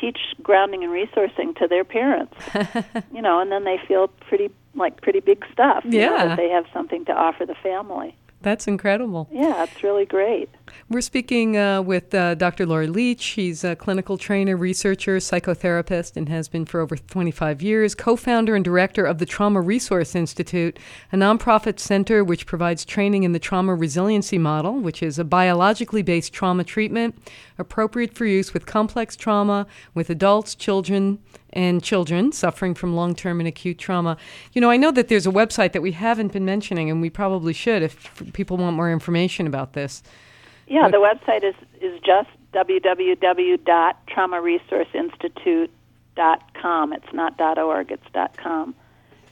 teach grounding and resourcing to their parents. [laughs] you know, and then they feel pretty like pretty big stuff. Yeah, know, that they have something to offer the family. That's incredible. Yeah, it's really great. We're speaking uh, with uh, Dr. Laurie Leitch. She's a clinical trainer, researcher, psychotherapist, and has been for over 25 years. Co founder and director of the Trauma Resource Institute, a nonprofit center which provides training in the trauma resiliency model, which is a biologically based trauma treatment appropriate for use with complex trauma, with adults, children, and children suffering from long term and acute trauma. You know, I know that there's a website that we haven't been mentioning, and we probably should if people want more information about this. Yeah, the website is, is just www.traumaresourceinstitute.com. It's not .org, it's .com.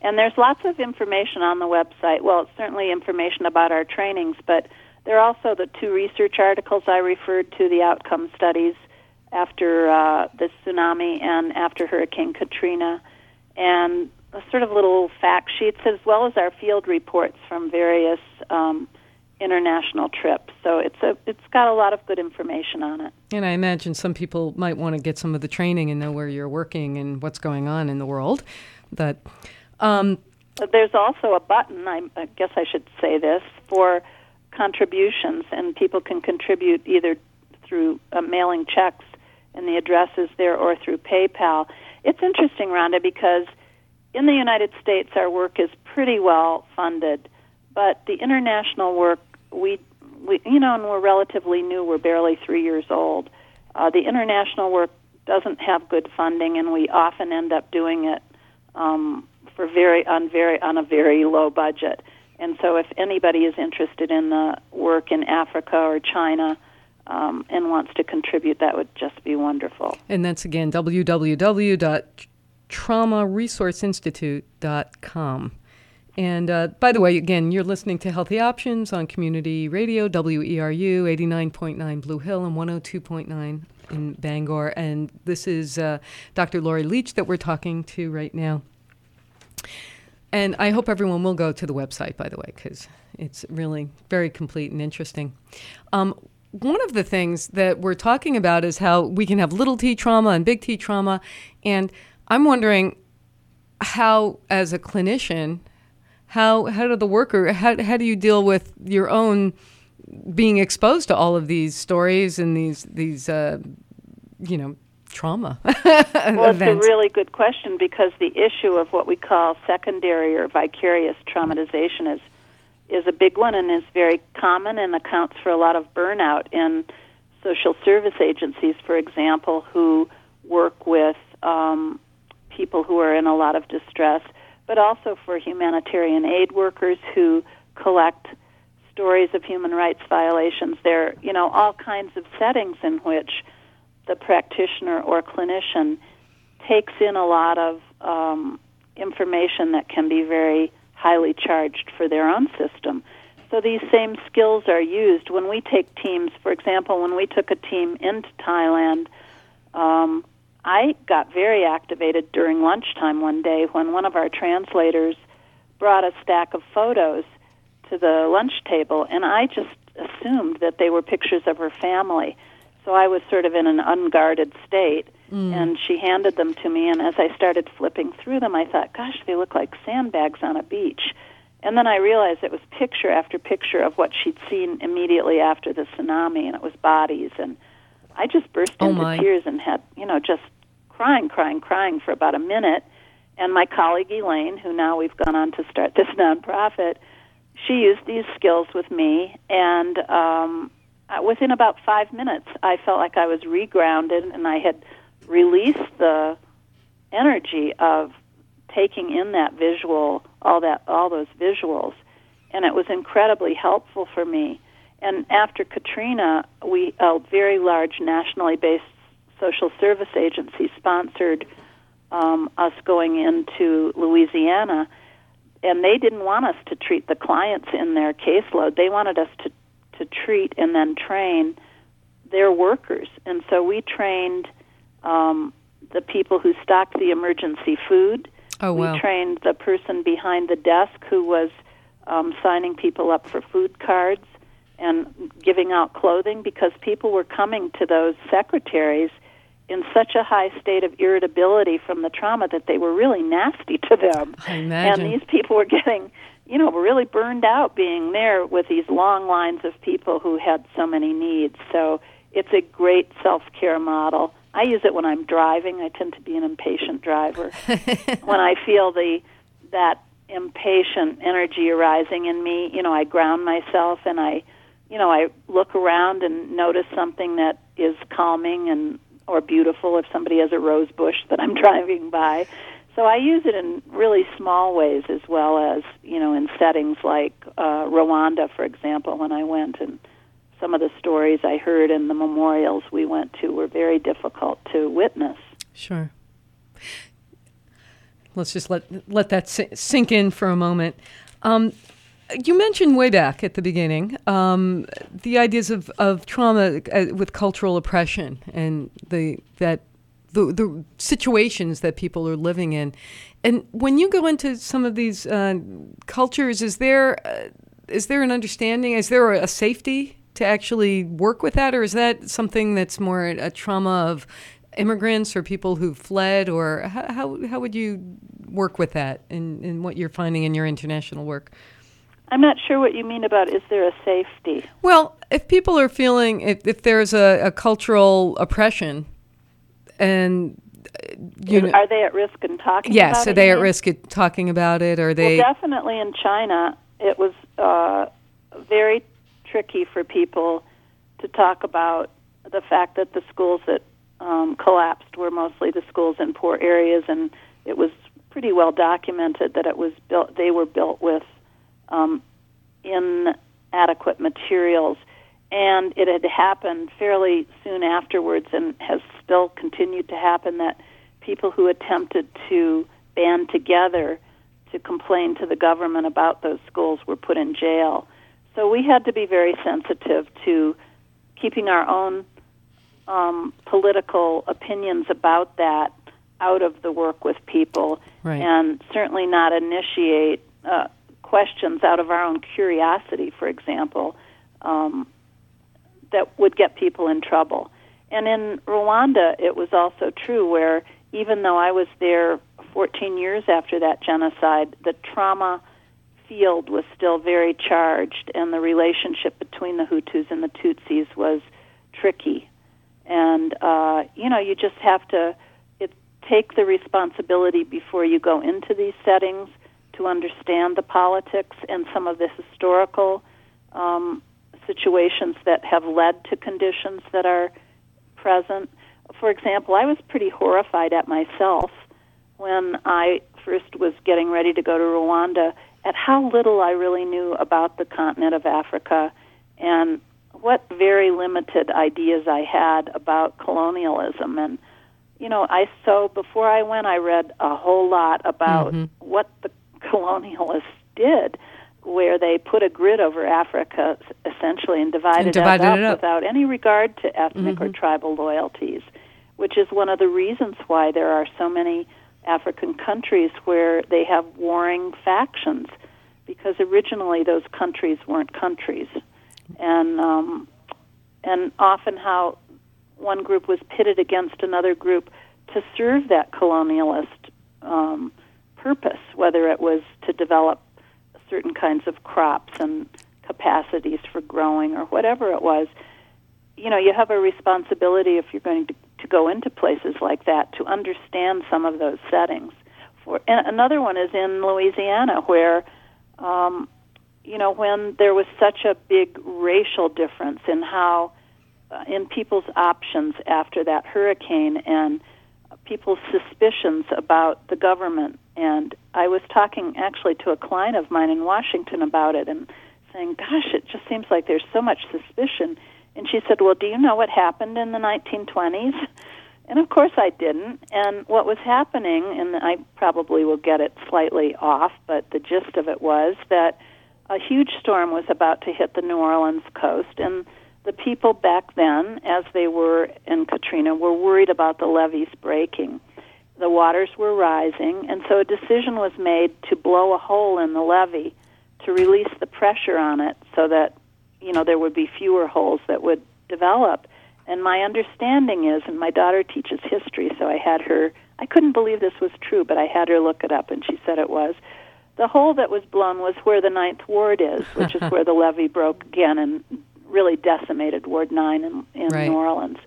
And there's lots of information on the website. Well, it's certainly information about our trainings, but there are also the two research articles I referred to, the outcome studies after uh, the tsunami and after Hurricane Katrina, and sort of little fact sheets as well as our field reports from various um, international trips. So it's a it's got a lot of good information on it. And I imagine some people might want to get some of the training and know where you're working and what's going on in the world. But um, there's also a button. I, I guess I should say this for contributions, and people can contribute either through uh, mailing checks, and the address is there, or through PayPal. It's interesting, Rhonda, because in the United States, our work is pretty well funded, but the international work we, we you know, and we're relatively new. We're barely three years old. Uh, the international work doesn't have good funding, and we often end up doing it um, for very on very on a very low budget. And so, if anybody is interested in the work in Africa or China um, and wants to contribute, that would just be wonderful. And that's again www.traumaresourceinstitute.com. And uh, by the way, again, you're listening to Healthy Options on Community Radio, WERU 89.9 Blue Hill and 102.9 in Bangor. And this is uh, Dr. Laurie Leitch that we're talking to right now. And I hope everyone will go to the website, by the way, because it's really very complete and interesting. Um, one of the things that we're talking about is how we can have little t trauma and big T trauma. And I'm wondering how, as a clinician, how how do the worker how how do you deal with your own being exposed to all of these stories and these these uh, you know trauma [laughs] well it's a really good question because the issue of what we call secondary or vicarious traumatization is is a big one and is very common and accounts for a lot of burnout in social service agencies for example who work with um, people who are in a lot of distress but also for humanitarian aid workers who collect stories of human rights violations. There are, you know, all kinds of settings in which the practitioner or clinician takes in a lot of um, information that can be very highly charged for their own system. So these same skills are used when we take teams. For example, when we took a team into Thailand, um, I got very activated during lunchtime one day when one of our translators brought a stack of photos to the lunch table, and I just assumed that they were pictures of her family. So I was sort of in an unguarded state, mm. and she handed them to me. And as I started flipping through them, I thought, gosh, they look like sandbags on a beach. And then I realized it was picture after picture of what she'd seen immediately after the tsunami, and it was bodies. And I just burst oh into my. tears and had, you know, just crying, crying, crying for about a minute. And my colleague Elaine, who now we've gone on to start this [laughs] nonprofit, she used these skills with me, and um, uh, within about five minutes, I felt like I was regrounded, and I had released the energy of taking in that visual, all that, all those visuals, and it was incredibly helpful for me. And after Katrina, we a very large nationally based social service agency sponsored um, us going into Louisiana, and they didn't want us to treat the clients in their caseload. They wanted us to to treat and then train their workers, and so we trained um, the people who stocked the emergency food. Oh wow! We trained the person behind the desk who was um, signing people up for food cards and giving out clothing because people were coming to those secretaries in such a high state of irritability from the trauma that they were really nasty to them. I imagine. And these people were getting you know, really burned out being there with these long lines of people who had so many needs. So it's a great self care model. I use it when I'm driving. I tend to be an impatient driver. [laughs] when I feel the that impatient energy arising in me, you know, I ground myself and I, you know, I look around and notice something that is calming and or beautiful if somebody has a rose bush that I'm [laughs] driving by. So I use it in really small ways as well as, you know, in settings like uh, Rwanda, for example, when I went and some of the stories I heard in the memorials we went to were very difficult to witness. Sure. Let's just let let that sink in for a moment. Um, you mentioned way back at the beginning um, the ideas of, of trauma uh, with cultural oppression and the that the the situations that people are living in, and when you go into some of these uh, cultures, is there uh, is there an understanding? Is there a safety to actually work with that, or is that something that's more a trauma of immigrants or people who've fled, or how how would you work with that in what you're finding in your international work? I'm not sure what you mean about is there a safety? Well, if people are feeling, if, if there's a, a cultural oppression, and you know, are they at risk in talking yes, are they at risk talking about it? Are they well, definitely in China, it was uh, very tricky for people to talk about the fact that the schools that um, collapsed were mostly the schools in poor areas, and it was pretty well documented that it was built. They were built with um, inadequate materials, and it had happened fairly soon afterwards, and has still continued to happen. That people who attempted to band together to complain to the government about those schools were put in jail. So we had to be very sensitive to keeping our own um, political opinions about that out of the work with people, right. and certainly not initiate uh, questions out of our own curiosity, for example, um, that would get people in trouble. And in Rwanda, it was also true where even though I was there 14 years after that genocide, the trauma field was still very charged, and the relationship between the Hutus and the Tutsis was tricky. And uh, you know, you just have to it, take the responsibility before you go into these settings to understand the politics and some of the historical um, situations that have led to conditions that are present. For example, I was pretty horrified at myself when I first was getting ready to go to Rwanda at how little I really knew about the continent of Africa and what very limited ideas I had about colonialism and you know I so before I went I read a whole lot about mm-hmm. what the colonialists did where they put a grid over Africa essentially and divided, and divided up, it up without any regard to ethnic mm-hmm. or tribal loyalties, which is one of the reasons why there are so many African countries where they have warring factions because originally those countries weren't countries, and um, and often how one group was pitted against another group to serve that colonialist um, purpose, whether it was to develop certain kinds of crops and capacities for growing or whatever it was. You know, you have a responsibility if you're going to, to go into places like that to understand some of those settings. For and another one is in Louisiana, where um, you know when there was such a big racial difference in how uh, in people's options after that hurricane and people's suspicions about the government. And I was talking actually to a client of mine in Washington about it and saying, Gosh, it just seems like there's so much suspicion. And she said, Well, do you know what happened in the 1920s? And of course I didn't. And what was happening, and I probably will get it slightly off, but the gist of it was that a huge storm was about to hit the New Orleans coast, and the people back then, as they were in Katrina, were worried about the levees breaking. The waters were rising, and so a decision was made to blow a hole in the levee to release the pressure on it so that you know there would be fewer holes that would develop. And my understanding is, and my daughter teaches history, so I had her. I couldn't believe this was true, but I had her look it up, and she said it was the hole that was blown was where the Ninth Ward is, which is [laughs] where the levee broke again and really decimated Ward 9 in, in Right. New Orleans.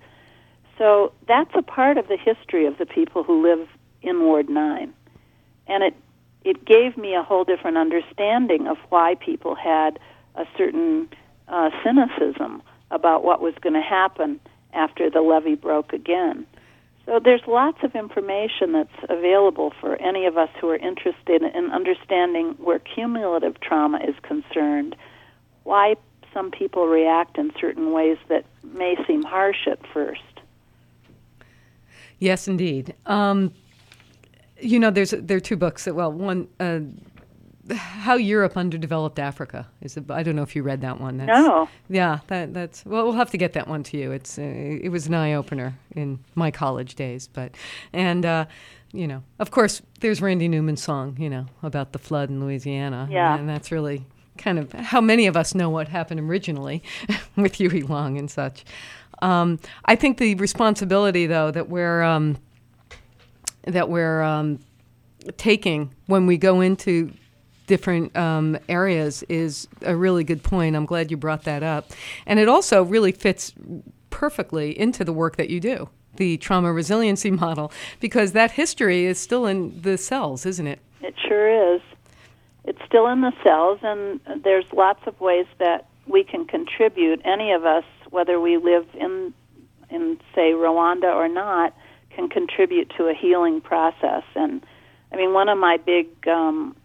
So that's a part of the history of the people who live in Ward 9. And it it gave me a whole different understanding of why people had a certain uh, cynicism about what was going to happen after the levee broke again. So there's lots of information that's available for any of us who are interested in understanding where cumulative trauma is concerned, why some people react in certain ways that may seem harsh at first. Yes, indeed. Um, you know, there's there are two books that well, one. Uh, how Europe underdeveloped Africa is. A, I don't know if you read that one. That's, No. Yeah, that, that's. Well, we'll have to get that one to you. It's. Uh, it was an eye opener in my college days, but, and uh, you know, of course, there's Randy Newman's song, you know, about the flood in Louisiana. Yeah. and that's really kind of how many of us know what happened originally [laughs] with Huey Long and such. Um, I think the responsibility, though, that we're um, that we're um, taking when we go into different um, areas is a really good point. I'm glad you brought that up, and it also really fits perfectly into the work that you do, the trauma resiliency [laughs] model, because that history is still in the cells, isn't it? It sure is. It's still in the cells, and there's lots of ways that we can contribute. Any of us, whether we live in, in say Rwanda or not, can contribute to a healing process. And I mean, one of my big, um,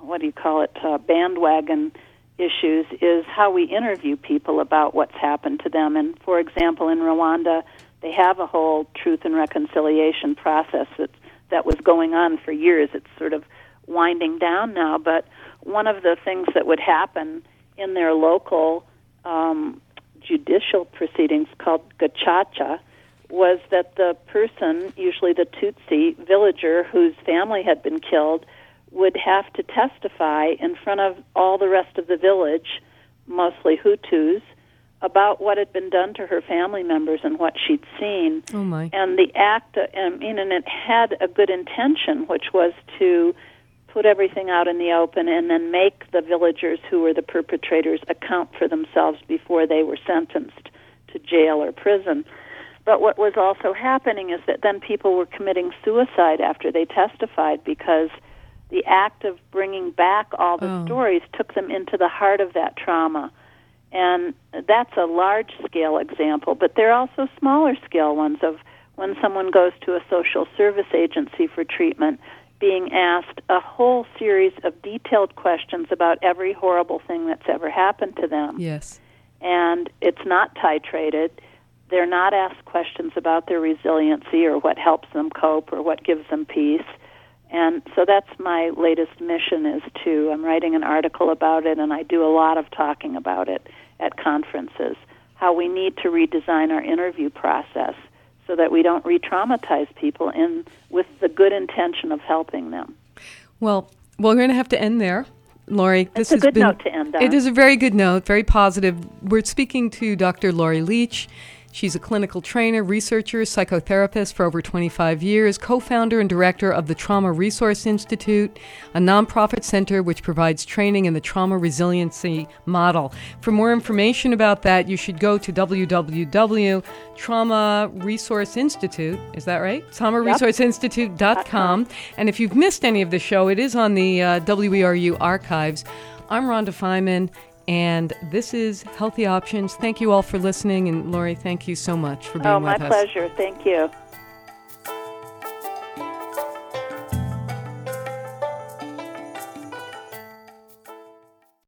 what do you call it, uh, bandwagon issues is how we interview people about what's happened to them. And for example, in Rwanda, they have a whole truth and reconciliation process that that was going on for years. It's sort of winding down now, but one of the things that would happen in their local um, judicial proceedings called gacaca was that the person, usually the Tutsi villager whose family had been killed, would have to testify in front of all the rest of the village, mostly Hutus, about what had been done to her family members and what she'd seen. Oh my! And the act, I mean, and it had a good intention, which was to put everything out in the open and then make the villagers who were the perpetrators account for themselves before they were sentenced to jail or prison. But what was also happening is that then people were committing suicide after they testified because the act of bringing back all the Oh. stories took them into the heart of that trauma. And that's a large scale example, but there are also smaller scale ones of when someone goes to a social service agency for treatment, being asked a whole series of detailed questions about every horrible thing that's ever happened to them Yes. and it's not titrated. They're not asked questions about their resiliency or what helps them cope or what gives them peace. And so that's my latest mission is to I'm writing an article about it and I do a lot of talking about it at conferences how we need to redesign our interview process so that we don't re-traumatize people in with the good intention of helping them. Well, we're going to have to end there. Laurie, this is a good been note to end on. It is a very good note, very positive. We're speaking to Dr. Laurie Leitch. She's a clinical trainer, researcher, psychotherapist for over 25 years, co founder and director of the Trauma Resource Institute, a nonprofit center which provides training in the trauma resiliency model. For more information about that, you should go to www.trauma resource institute, is that right? traumaresourceinstitute.com. And if you've missed any of the show, it is on the uh, WERU archives. I'm Rhonda Feynman, and this is Healthy Options. Thank you all for listening, and Laurie, thank you so much for being Oh, with my pleasure. Thank you.